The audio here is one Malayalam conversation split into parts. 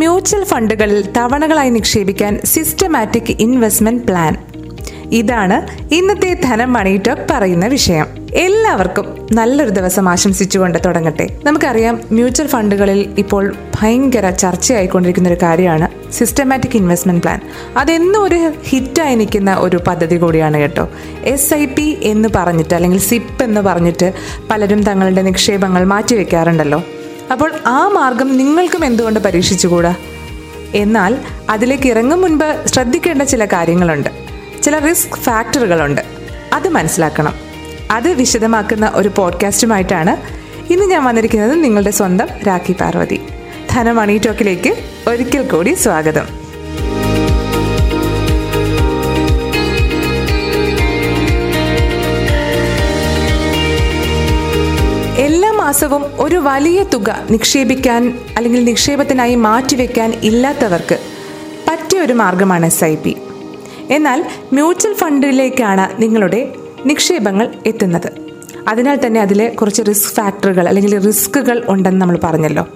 മ്യൂച്വൽ ഫണ്ടുകളിൽ തവണകളായി നിക്ഷേപിക്കാൻ സിസ്റ്റമാറ്റിക് ഇൻവെസ്റ്റ്മെന്റ് പ്ലാൻ. ഇതാണ് ഇന്നത്തെ ധനം മണി ടോക്ക് പറയുന്ന വിഷയം. എല്ലാവർക്കും നല്ലൊരു ദിവസം ആശംസിച്ചുകൊണ്ട് തുടങ്ങട്ടെ. നമുക്കറിയാം മ്യൂച്വൽ ഫണ്ടുകളിൽ ഇപ്പോൾ ഭയങ്കര ചർച്ചയായിക്കൊണ്ടിരിക്കുന്ന ഒരു കാര്യമാണ് സിസ്റ്റമാറ്റിക് ഇൻവെസ്റ്റ്മെന്റ് പ്ലാൻ. അതെന്നും ഒരു ഹിറ്റായി നിൽക്കുന്ന ഒരു പദ്ധതി കൂടിയാണ് കേട്ടോ. എസ് ഐ പി എന്ന് പറഞ്ഞിട്ട് അല്ലെങ്കിൽ സിപ്പ് എന്ന് പറഞ്ഞിട്ട് പലരും തങ്ങളുടെ നിക്ഷേപങ്ങൾ മാറ്റിവെക്കാറുണ്ടല്ലോ. അപ്പോൾ ആ മാർഗം നിങ്ങൾക്കും എന്തുകൊണ്ട് പരീക്ഷിച്ചുകൂടാ? എന്നാൽ അതിലേക്ക് ഇറങ്ങും മുൻപ് ശ്രദ്ധിക്കേണ്ട ചില കാര്യങ്ങളുണ്ട്. ചില റിസ്ക് ഫാക്ടറുകളുണ്ട്. അത് മനസ്സിലാക്കണം. അത് വിശദമാക്കുന്ന ഒരു പോഡ്കാസ്റ്റുമായിട്ടാണ് ഇന്ന് ഞാൻ വന്നിരിക്കുന്നത് നിങ്ങളുടെ സ്വന്തം രാഖി പാർവതി. ധനമണി ടോക്കിലേക്ക് ഒരിക്കൽ കൂടി സ്വാഗതം. എല്ലാ മാസവും ഒരു വലിയ തുക നിക്ഷേപിക്കാൻ അല്ലെങ്കിൽ നിക്ഷേപത്തിനായി മാറ്റിവെക്കാൻ ഇല്ലാത്തവർക്ക് പറ്റിയ ഒരു മാർഗമാണ് എസ് ഐ പി എന്നാൽ മ്യൂച്വൽ ഫണ്ടിലേക്കാണ് നിങ്ങളുടെ നിക്ഷേപങ്ങൾ എത്തുന്നത്. അതിനാൽ തന്നെ അതിലെ കുറച്ച് റിസ്ക് ഫാക്ടറുകൾ അല്ലെങ്കിൽ റിസ്കുകൾ ഉണ്ടെന്ന് നമ്മൾ പറഞ്ഞല്ലോ.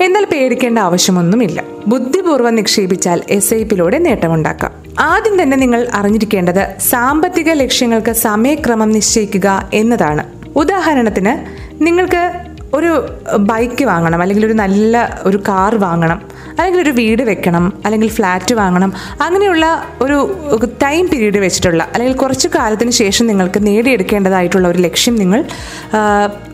എന്നാൽ പേടിക്കേണ്ട ആവശ്യമൊന്നുമില്ല. ബുദ്ധിപൂർവം നിക്ഷേപിച്ചാൽ എസ് ഐ പിയിലൂടെ നേട്ടമുണ്ടാക്കാം. ആദ്യം തന്നെ നിങ്ങൾ അറിഞ്ഞിരിക്കേണ്ടത് സാമ്പത്തിക ലക്ഷ്യങ്ങൾക്ക് സമയക്രമം നിശ്ചയിക്കുക എന്നതാണ്. ഉദാഹരണത്തിന് നിങ്ങൾക്ക് ഒരു ബൈക്ക് വാങ്ങണം അല്ലെങ്കിൽ ഒരു നല്ല ഒരു കാർ വാങ്ങണം അല്ലെങ്കിൽ ഒരു വീട് വെക്കണം അല്ലെങ്കിൽ ഫ്ലാറ്റ് വാങ്ങണം അങ്ങനെയുള്ള ഒരു ടൈം പീരീഡ് വെച്ചിട്ടുള്ള അല്ലെങ്കിൽ കുറച്ച് കാലത്തിന് ശേഷം നിങ്ങൾക്ക് നേടിയെടുക്കേണ്ടതായിട്ടുള്ള ഒരു ലക്ഷ്യം നിങ്ങൾ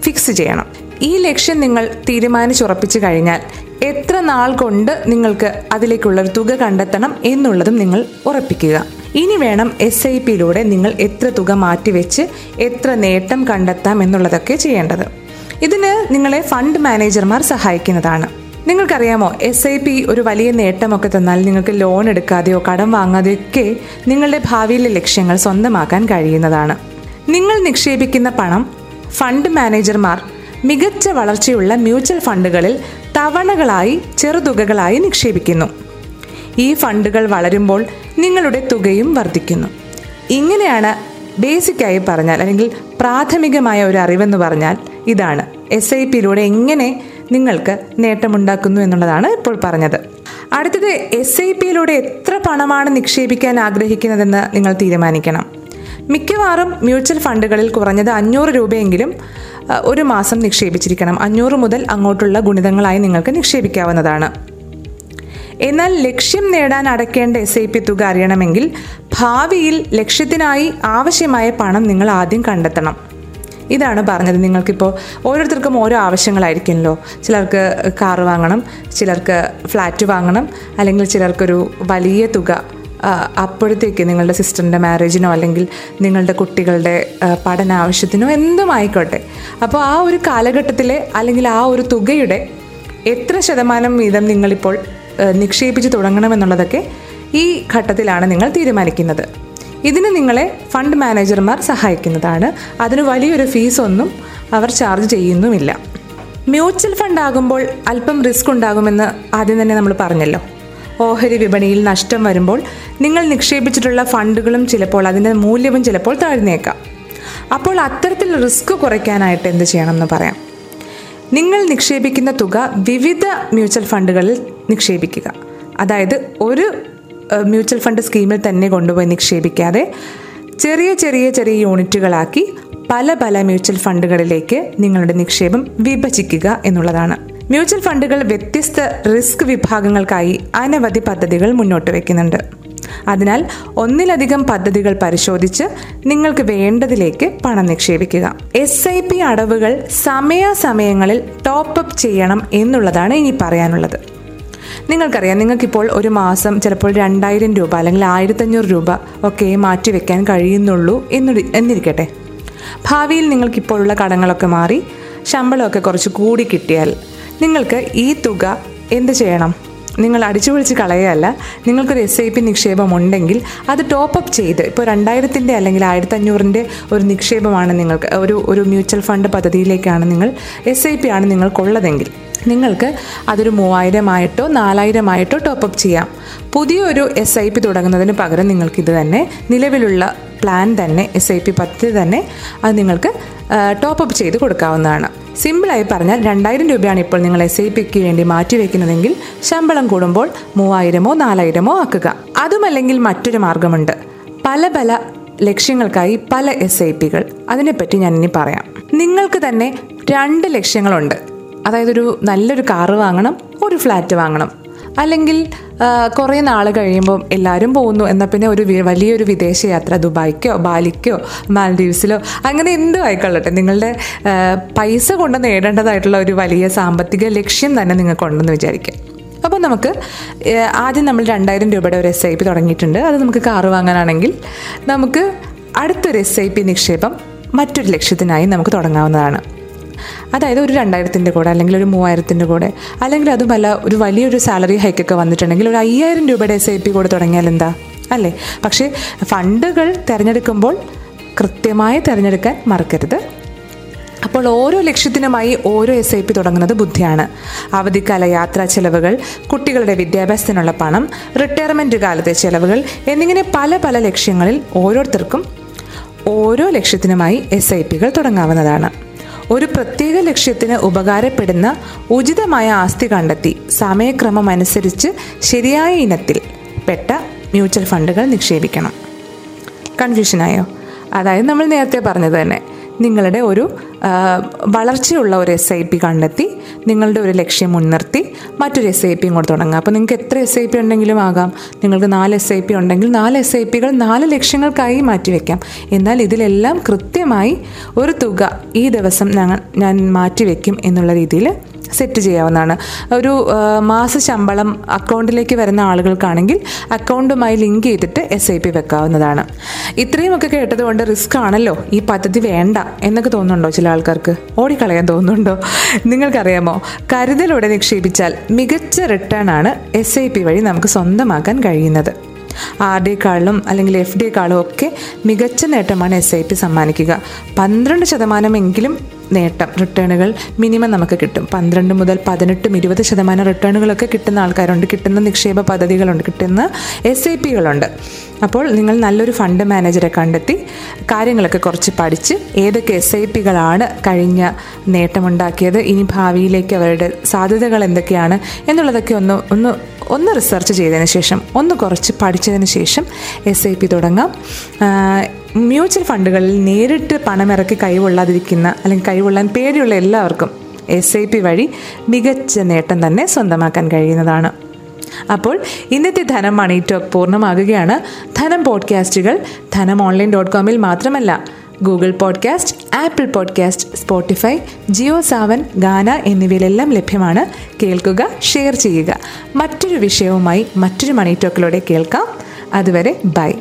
ഫിക്സ് ചെയ്യണം. ഈ ലക്ഷ്യം നിങ്ങൾ തീരുമാനിച്ചുറപ്പിച്ചു കഴിഞ്ഞാൽ എത്ര നാൾ കൊണ്ട് നിങ്ങൾക്ക് അതിലേക്കുള്ള ഒരു തുക കണ്ടെത്തണം എന്നുള്ളതും നിങ്ങൾ ഉറപ്പിക്കുക. ഇനി വേണം എസ് ഐ പിയിലൂടെ നിങ്ങൾ എത്ര തുക മാറ്റിവെച്ച് എത്ര നേട്ടം കണ്ടെത്താം എന്നുള്ളതൊക്കെ ചെയ്യേണ്ടത്. ഇതിന് നിങ്ങളെ ഫണ്ട് മാനേജർമാർ സഹായിക്കുന്നതാണ്. നിങ്ങൾക്കറിയാമോ എസ് ഐ പി ഒരു വലിയ നേട്ടമൊക്കെ തന്നാൽ നിങ്ങൾക്ക് ലോൺ എടുക്കാതെയോ കടം വാങ്ങാതെയൊക്കെ നിങ്ങളുടെ ഭാവിയിലെ ലക്ഷ്യങ്ങൾ സ്വന്തമാക്കാൻ കഴിയുന്നതാണ്. നിങ്ങൾ നിക്ഷേപിക്കുന്ന പണം ഫണ്ട് മാനേജർമാർ മികച്ച വളർച്ചയുള്ള മ്യൂച്വൽ ഫണ്ടുകളിൽ തവണകളായി ചെറുതുകകളായി നിക്ഷേപിക്കുന്നു. ഈ ഫണ്ടുകൾ വളരുമ്പോൾ നിങ്ങളുടെ തുകയും വർദ്ധിക്കുന്നു. ഇങ്ങനെയാണ് ബേസിക്കായി പറഞ്ഞാൽ അല്ലെങ്കിൽ പ്രാഥമികമായ ഒരു അറിവെന്ന് പറഞ്ഞാൽ ഇതാണ്. എസ് ഐ പിയിലൂടെ എങ്ങനെ നിങ്ങൾക്ക് നേട്ടമുണ്ടാക്കുന്നു എന്നുള്ളതാണ് ഇപ്പോൾ പറഞ്ഞത്. അടുത്തത് എസ് ഐ പിയിലൂടെ എത്ര പണമാണ് നിക്ഷേപിക്കാൻ ആഗ്രഹിക്കുന്നതെന്ന് നിങ്ങൾ തീരുമാനിക്കണം. മിക്കവാറും മ്യൂച്വൽ ഫണ്ടുകളിൽ കുറഞ്ഞത് അഞ്ഞൂറ് രൂപയെങ്കിലും ഒരു മാസം നിക്ഷേപിച്ചിരിക്കണം. അഞ്ഞൂറ് മുതൽ അങ്ങോട്ടുള്ള ഗുണിതങ്ങളായി നിങ്ങൾക്ക് നിക്ഷേപിക്കാവുന്നതാണ്. എന്നാൽ ലക്ഷ്യം നേടാൻ അടയ്ക്കേണ്ട എസ് ഐ പി തുക അറിയണമെങ്കിൽ ഭാവിയിൽ ലക്ഷ്യത്തിനായി ആവശ്യമായ പണം നിങ്ങൾ ആദ്യം കണ്ടെത്തണം. ഇതാണ് പറഞ്ഞത്. നിങ്ങൾക്കിപ്പോൾ ഓരോരുത്തർക്കും ഓരോ ആവശ്യങ്ങളായിരിക്കുമല്ലോ. ചിലർക്ക് കാർ വാങ്ങണം ചിലർക്ക് ഫ്ലാറ്റ് വാങ്ങണം അല്ലെങ്കിൽ ചിലർക്കൊരു വലിയ തുക അപ്പോഴത്തേക്ക് നിങ്ങളുടെ സിസ്റ്ററിന്റെ മാരേജിനോ അല്ലെങ്കിൽ നിങ്ങളുടെ കുട്ടികളുടെ പഠന ആവശ്യത്തിനോ എന്തും ആയിക്കോട്ടെ. അപ്പോൾ ആ ഒരു കാലഘട്ടത്തിലെ അല്ലെങ്കിൽ ആ ഒരു തുകയുടെ എത്ര ശതമാനം വീതം നിങ്ങളിപ്പോൾ നിക്ഷേപിച്ച് തുടങ്ങണമെന്നുള്ളതൊക്കെ ഈ ഘട്ടത്തിലാണ് നിങ്ങൾ തീരുമാനിക്കുന്നത്. ഇതിന് നിങ്ങളെ ഫണ്ട് മാനേജർമാർ സഹായിക്കുന്നതാണ്. അതിന് വലിയൊരു ഫീസൊന്നും അവർ ചാർജ് ചെയ്യുന്നുമില്ല. മ്യൂച്വൽ ഫണ്ട് ആകുമ്പോൾ അല്പം റിസ്ക് ഉണ്ടാകുമെന്ന് ആദ്യം തന്നെ നമ്മൾ പറഞ്ഞല്ലോ. ഓഹരി വിപണിയിൽ നഷ്ടം വരുമ്പോൾ നിങ്ങൾ നിക്ഷേപിച്ചിട്ടുള്ള ഫണ്ടുകളും ചിലപ്പോൾ അതിന്റെ മൂല്യവും ചിലപ്പോൾ താഴ്ന്നേക്കാം. അപ്പോൾ അത്തരത്തിൽ റിസ്ക് കുറയ്ക്കാനായിട്ട് എന്ത് ചെയ്യണമെന്ന് പറയാം. നിങ്ങൾ നിക്ഷേപിക്കുന്ന തുക വിവിധ മ്യൂച്വൽ ഫണ്ടുകളിൽ നിക്ഷേപിക്കുക. അതായത് ഒരു മ്യൂച്വൽ ഫണ്ട് സ്കീമിൽ തന്നെ കൊണ്ടുപോയി നിക്ഷേപിക്കാതെ ചെറിയ ചെറിയ ചെറിയ യൂണിറ്റുകളാക്കി പല പല മ്യൂച്വൽ ഫണ്ടുകളിലേക്ക് നിങ്ങളുടെ നിക്ഷേപം വിഭജിക്കുക എന്നുള്ളതാണ്. മ്യൂച്വൽ ഫണ്ടുകൾ വ്യത്യസ്ത റിസ്ക് വിഭാഗങ്ങൾക്കായി അനവധി പദ്ധതികൾ മുന്നോട്ട് വയ്ക്കുന്നുണ്ട് അതിനാൽ ഒന്നിലധികം പദ്ധതികൾ പരിശോധിച്ച് നിങ്ങൾക്ക് വേണ്ടതിലേക്ക് പണം നിക്ഷേപിക്കുക. എസ് ഐ പി അടവുകൾ സമയാസമയങ്ങളിൽ ടോപ്പ് അപ്പ് ചെയ്യണം എന്നുള്ളതാണ് ഇനി പറയാനുള്ളത്. നിങ്ങൾക്കറിയാം നിങ്ങൾക്കിപ്പോൾ ഒരു മാസം ചിലപ്പോൾ രണ്ടായിരം രൂപ അല്ലെങ്കിൽ ആയിരത്തഞ്ഞൂറ് രൂപ ഒക്കെ മാറ്റിവെക്കാൻ കഴിയുന്നുള്ളൂ എന്നു എന്നിരിക്കട്ടെ. ഭാവിയിൽ നിങ്ങൾക്കിപ്പോഴുള്ള കടങ്ങളൊക്കെ മാറി ശമ്പളമൊക്കെ കുറച്ച് കൂടി കിട്ടിയാൽ നിങ്ങൾക്ക് ഈ തുക എന്ത് ചെയ്യണം? നിങ്ങൾ അടിച്ചു പൊളിച്ച് കളയുകയല്ല. നിങ്ങൾക്കൊരു എസ് ഐ പി നിക്ഷേപം ഉണ്ടെങ്കിൽ അത് ടോപ്പ് അപ്പ് ചെയ്ത് ഇപ്പോൾ രണ്ടായിരത്തിന്റെ അല്ലെങ്കിൽ ആയിരത്തി അഞ്ഞൂറിന്റെ ഒരു നിക്ഷേപമാണ് നിങ്ങൾക്ക് ഒരു ഒരു മ്യൂച്വൽ ഫണ്ട് പദ്ധതിയിലേക്കാണ് നിങ്ങൾ എസ് ഐ പി ആണ് നിങ്ങൾക്കുള്ളതെങ്കിൽ നിങ്ങൾക്ക് അതൊരു മൂവായിരമായിട്ടോ നാലായിരമായിട്ടോ ടോപ്പ് അപ്പ് ചെയ്യാം. പുതിയൊരു എസ് ഐ പി തുടങ്ങുന്നതിന് പകരം നിങ്ങൾക്കിത് തന്നെ നിലവിലുള്ള പ്ലാൻ തന്നെ എസ് ഐ പി പദ്ധതി തന്നെ അത് നിങ്ങൾക്ക് ടോപ്പ് അപ്പ് ചെയ്ത് കൊടുക്കാവുന്നതാണ്. സിമ്പിളായി പറഞ്ഞാൽ രണ്ടായിരം രൂപയാണ് ഇപ്പോൾ നിങ്ങൾ എസ് ഐ പിക്ക് വേണ്ടി മാറ്റിവെക്കുന്നതെങ്കിൽ ശമ്പളം കൂടുമ്പോൾ മൂവായിരമോ നാലായിരമോ ആക്കുക. അതുമല്ലെങ്കിൽ മറ്റൊരു മാർഗമുണ്ട്. പല പല ലക്ഷ്യങ്ങൾക്കായി പല എസ് ഐ പികൾ അതിനെപ്പറ്റി ഞാൻ ഇനി പറയാം. നിങ്ങൾക്ക് തന്നെ രണ്ട് ലക്ഷ്യങ്ങളുണ്ട്. അതായത് ഒരു നല്ലൊരു കാറ് വാങ്ങണം ഒരു ഫ്ലാറ്റ് വാങ്ങണം. അല്ലെങ്കിൽ കുറേ നാൾ കഴിയുമ്പം എല്ലാവരും പോകുന്നു. എന്നാൽ പിന്നെ ഒരു വലിയൊരു വിദേശയാത്ര ദുബായ്ക്കോ ബാലിക്കോ മാൽഡീവ്സിലോ അങ്ങനെ എന്തും ആയിക്കൊള്ളട്ടെ. നിങ്ങളുടെ പൈസ കൊണ്ട് നേടേണ്ടതായിട്ടുള്ള ഒരു വലിയ സാമ്പത്തിക ലക്ഷ്യം തന്നെ നിങ്ങൾക്കുണ്ടെന്ന് വിചാരിക്കാം. അപ്പോൾ നമുക്ക് ആദ്യം നമ്മൾ രണ്ടായിരം രൂപയുടെ ഒരു എസ് ഐ പി തുടങ്ങിയിട്ടുണ്ട്. അത് നമുക്ക് കാറ് വാങ്ങാനാണെങ്കിൽ നമുക്ക് അടുത്തൊരു എസ് ഐ പി നിക്ഷേപം മറ്റൊരു ലക്ഷ്യത്തിനായി നമുക്ക് തുടങ്ങാവുന്നതാണ്. അതായത് ഒരു രണ്ടായിരത്തിന്റെ കൂടെ അല്ലെങ്കിൽ ഒരു മൂവായിരത്തിന്റെ കൂടെ. അല്ലെങ്കിൽ അതുമല്ല ഒരു വലിയൊരു സാലറി ഹൈക്കൊക്കെ വന്നിട്ടുണ്ടെങ്കിൽ ഒരു അയ്യായിരം രൂപയുടെ എസ് ഐ പി കൂടെ തുടങ്ങിയാൽ എന്താ? അല്ലേ? പക്ഷേ ഫണ്ടുകൾ തിരഞ്ഞെടുക്കുമ്പോൾ കൃത്യമായി തിരഞ്ഞെടുക്കാൻ മറക്കരുത്. അപ്പോൾ ഓരോ ലക്ഷ്യത്തിനുമായി ഓരോ എസ് ഐ പി തുടങ്ങുന്നത് ബുദ്ധിയാണ്. അവധിക്കാല യാത്രാ ചെലവുകൾ കുട്ടികളുടെ വിദ്യാഭ്യാസത്തിനുള്ള പണം റിട്ടയർമെന്റ് കാലത്തെ ചെലവുകൾ എന്നിങ്ങനെ പല പല ലക്ഷ്യങ്ങളിൽ ഓരോരുത്തർക്കും ഓരോ ലക്ഷ്യത്തിനുമായി എസ് ഐ പികൾ തുടങ്ങാവുന്നതാണ്. ഒരു പ്രത്യേക ലക്ഷ്യത്തിന് ഉപകാരപ്പെടുന്ന ഉചിതമായ ആസ്തി കണ്ടെത്തി. സമയക്രമം അനുസരിച്ച് ശരിയായ ഇനത്തിൽ പെട്ട മ്യൂച്വൽ ഫണ്ടുകൾ നിക്ഷേപിക്കണം. കൺഫ്യൂഷനായോ? അതായത് നമ്മൾ നേരത്തെ പറഞ്ഞത് തന്നെ നിങ്ങളുടെ ഒരു വളർച്ചയുള്ള ഒരു എസ് ഐ പി കണ്ടെത്തി നിങ്ങളുടെ ഒരു ലക്ഷ്യം മുൻനിർത്തി മറ്റൊരു എസ് ഐ പിയും കൂടെ തുടങ്ങുക. അപ്പോൾ നിങ്ങൾക്ക് എത്ര എസ് ഐ പി ഉണ്ടെങ്കിലും ആകാം. നിങ്ങൾക്ക് നാല് എസ് ഐ പി ഉണ്ടെങ്കിൽ നാല് എസ് ഐ പികൾ നാല് ലക്ഷ്യങ്ങൾക്കായി മാറ്റിവെക്കാം എന്നാൽ ഇതിലെല്ലാം കൃത്യമായി ഒരു തുക ഈ ദിവസം ഞാൻ മാറ്റിവെക്കും എന്നുള്ള രീതിയിൽ സെറ്റ് ചെയ്യാവുന്നതാണ്. ഒരു മാസ ശമ്പളം അക്കൗണ്ടിലേക്ക് വരുന്ന ആളുകൾക്കാണെങ്കിൽ അക്കൗണ്ടുമായി ലിങ്ക് ചെയ്തിട്ട് എസ് ഐ പി വെക്കാവുന്നതാണ്. ഇത്രയുമൊക്കെ കേട്ടതുകൊണ്ട് റിസ്ക് ആണല്ലോ. ഈ പദ്ധതി വേണ്ട എന്നൊക്കെ തോന്നുന്നുണ്ടോ ചില ആൾക്കാർക്ക്? ഓടിക്കളയാൻ തോന്നുന്നുണ്ടോ? നിങ്ങൾക്കറിയാമോ? കരുതലോടെ നിക്ഷേപിച്ചാൽ മികച്ച റിട്ടേൺ ആണ് എസ് ഐ പി വഴി നമുക്ക് സ്വന്തമാക്കാൻ കഴിയുന്നത്. ആർ ഡിക്കാളും അല്ലെങ്കിൽ എഫ് ഡിക്കാളും ഒക്കെ മികച്ച നേട്ടമാണ് എസ് ഐ പി സമ്മാനിക്കുക. പന്ത്രണ്ട് ശതമാനമെങ്കിലും നേട്ടം റിട്ടേണുകൾ മിനിമം നമുക്ക് കിട്ടും. പന്ത്രണ്ട് മുതൽ പതിനെട്ടും ഇരുപത് ശതമാനം റിട്ടേണുകളൊക്കെ കിട്ടുന്ന ആൾക്കാരുണ്ട്. കിട്ടുന്ന നിക്ഷേപ പദ്ധതികളുണ്ട്. കിട്ടുന്ന എസ് ഐ പികളുണ്ട് അപ്പോൾ നിങ്ങൾ നല്ലൊരു ഫണ്ട് മാനേജറെ കണ്ടെത്തി കാര്യങ്ങളൊക്കെ കുറച്ച് പഠിച്ച് ഏതൊക്കെ എസ് ഐ പികളാണ് കഴിഞ്ഞ നേട്ടമുണ്ടാക്കിയത് ഇനി ഭാവിയിലേക്ക് അവരുടെ സാധ്യതകൾ എന്തൊക്കെയാണ് എന്നുള്ളതൊക്കെ ഒന്ന് ഒന്ന് ഒന്ന് റിസർച്ച് ചെയ്തതിന് ശേഷം ഒന്ന് കുറച്ച് പഠിച്ചതിന് ശേഷം എസ് ഐ പി തുടങ്ങാം. മ്യൂച്വൽ ഫണ്ടുകളിൽ നേരിട്ട് പണമിറക്കി കൈവൊള്ളാതിരിക്കുന്ന അല്ലെങ്കിൽ കൈവൊള്ളാൻ പേടിയുള്ള എല്ലാവർക്കും എസ് ഐ പി വഴി മികച്ച നേട്ടം തന്നെ സ്വന്തമാക്കാൻ കഴിയുന്നതാണ്. അപ്പോൾ ഇന്നത്തെ ധനം മണി ടോക്ക് പൂർണമാകുകയാണ്. ധനം പോഡ്കാസ്റ്റുകൾ ധനം ഓൺലൈൻ ഡോട്ട് കോമിൽ മാത്രമല്ല Google podcast Apple podcast Spotify Jio Saavn Gaana എന്നിവയിലെല്ലാം ലഭ്യമാണ്. കേൾക്കുക ഷെയർ ചെയ്യുക. മറ്റൊരു വിഷയവുമായി മറ്റൊരു മണി ടോക്കിലൂടെ കേൾക്കാം. അതുവരെ ബൈ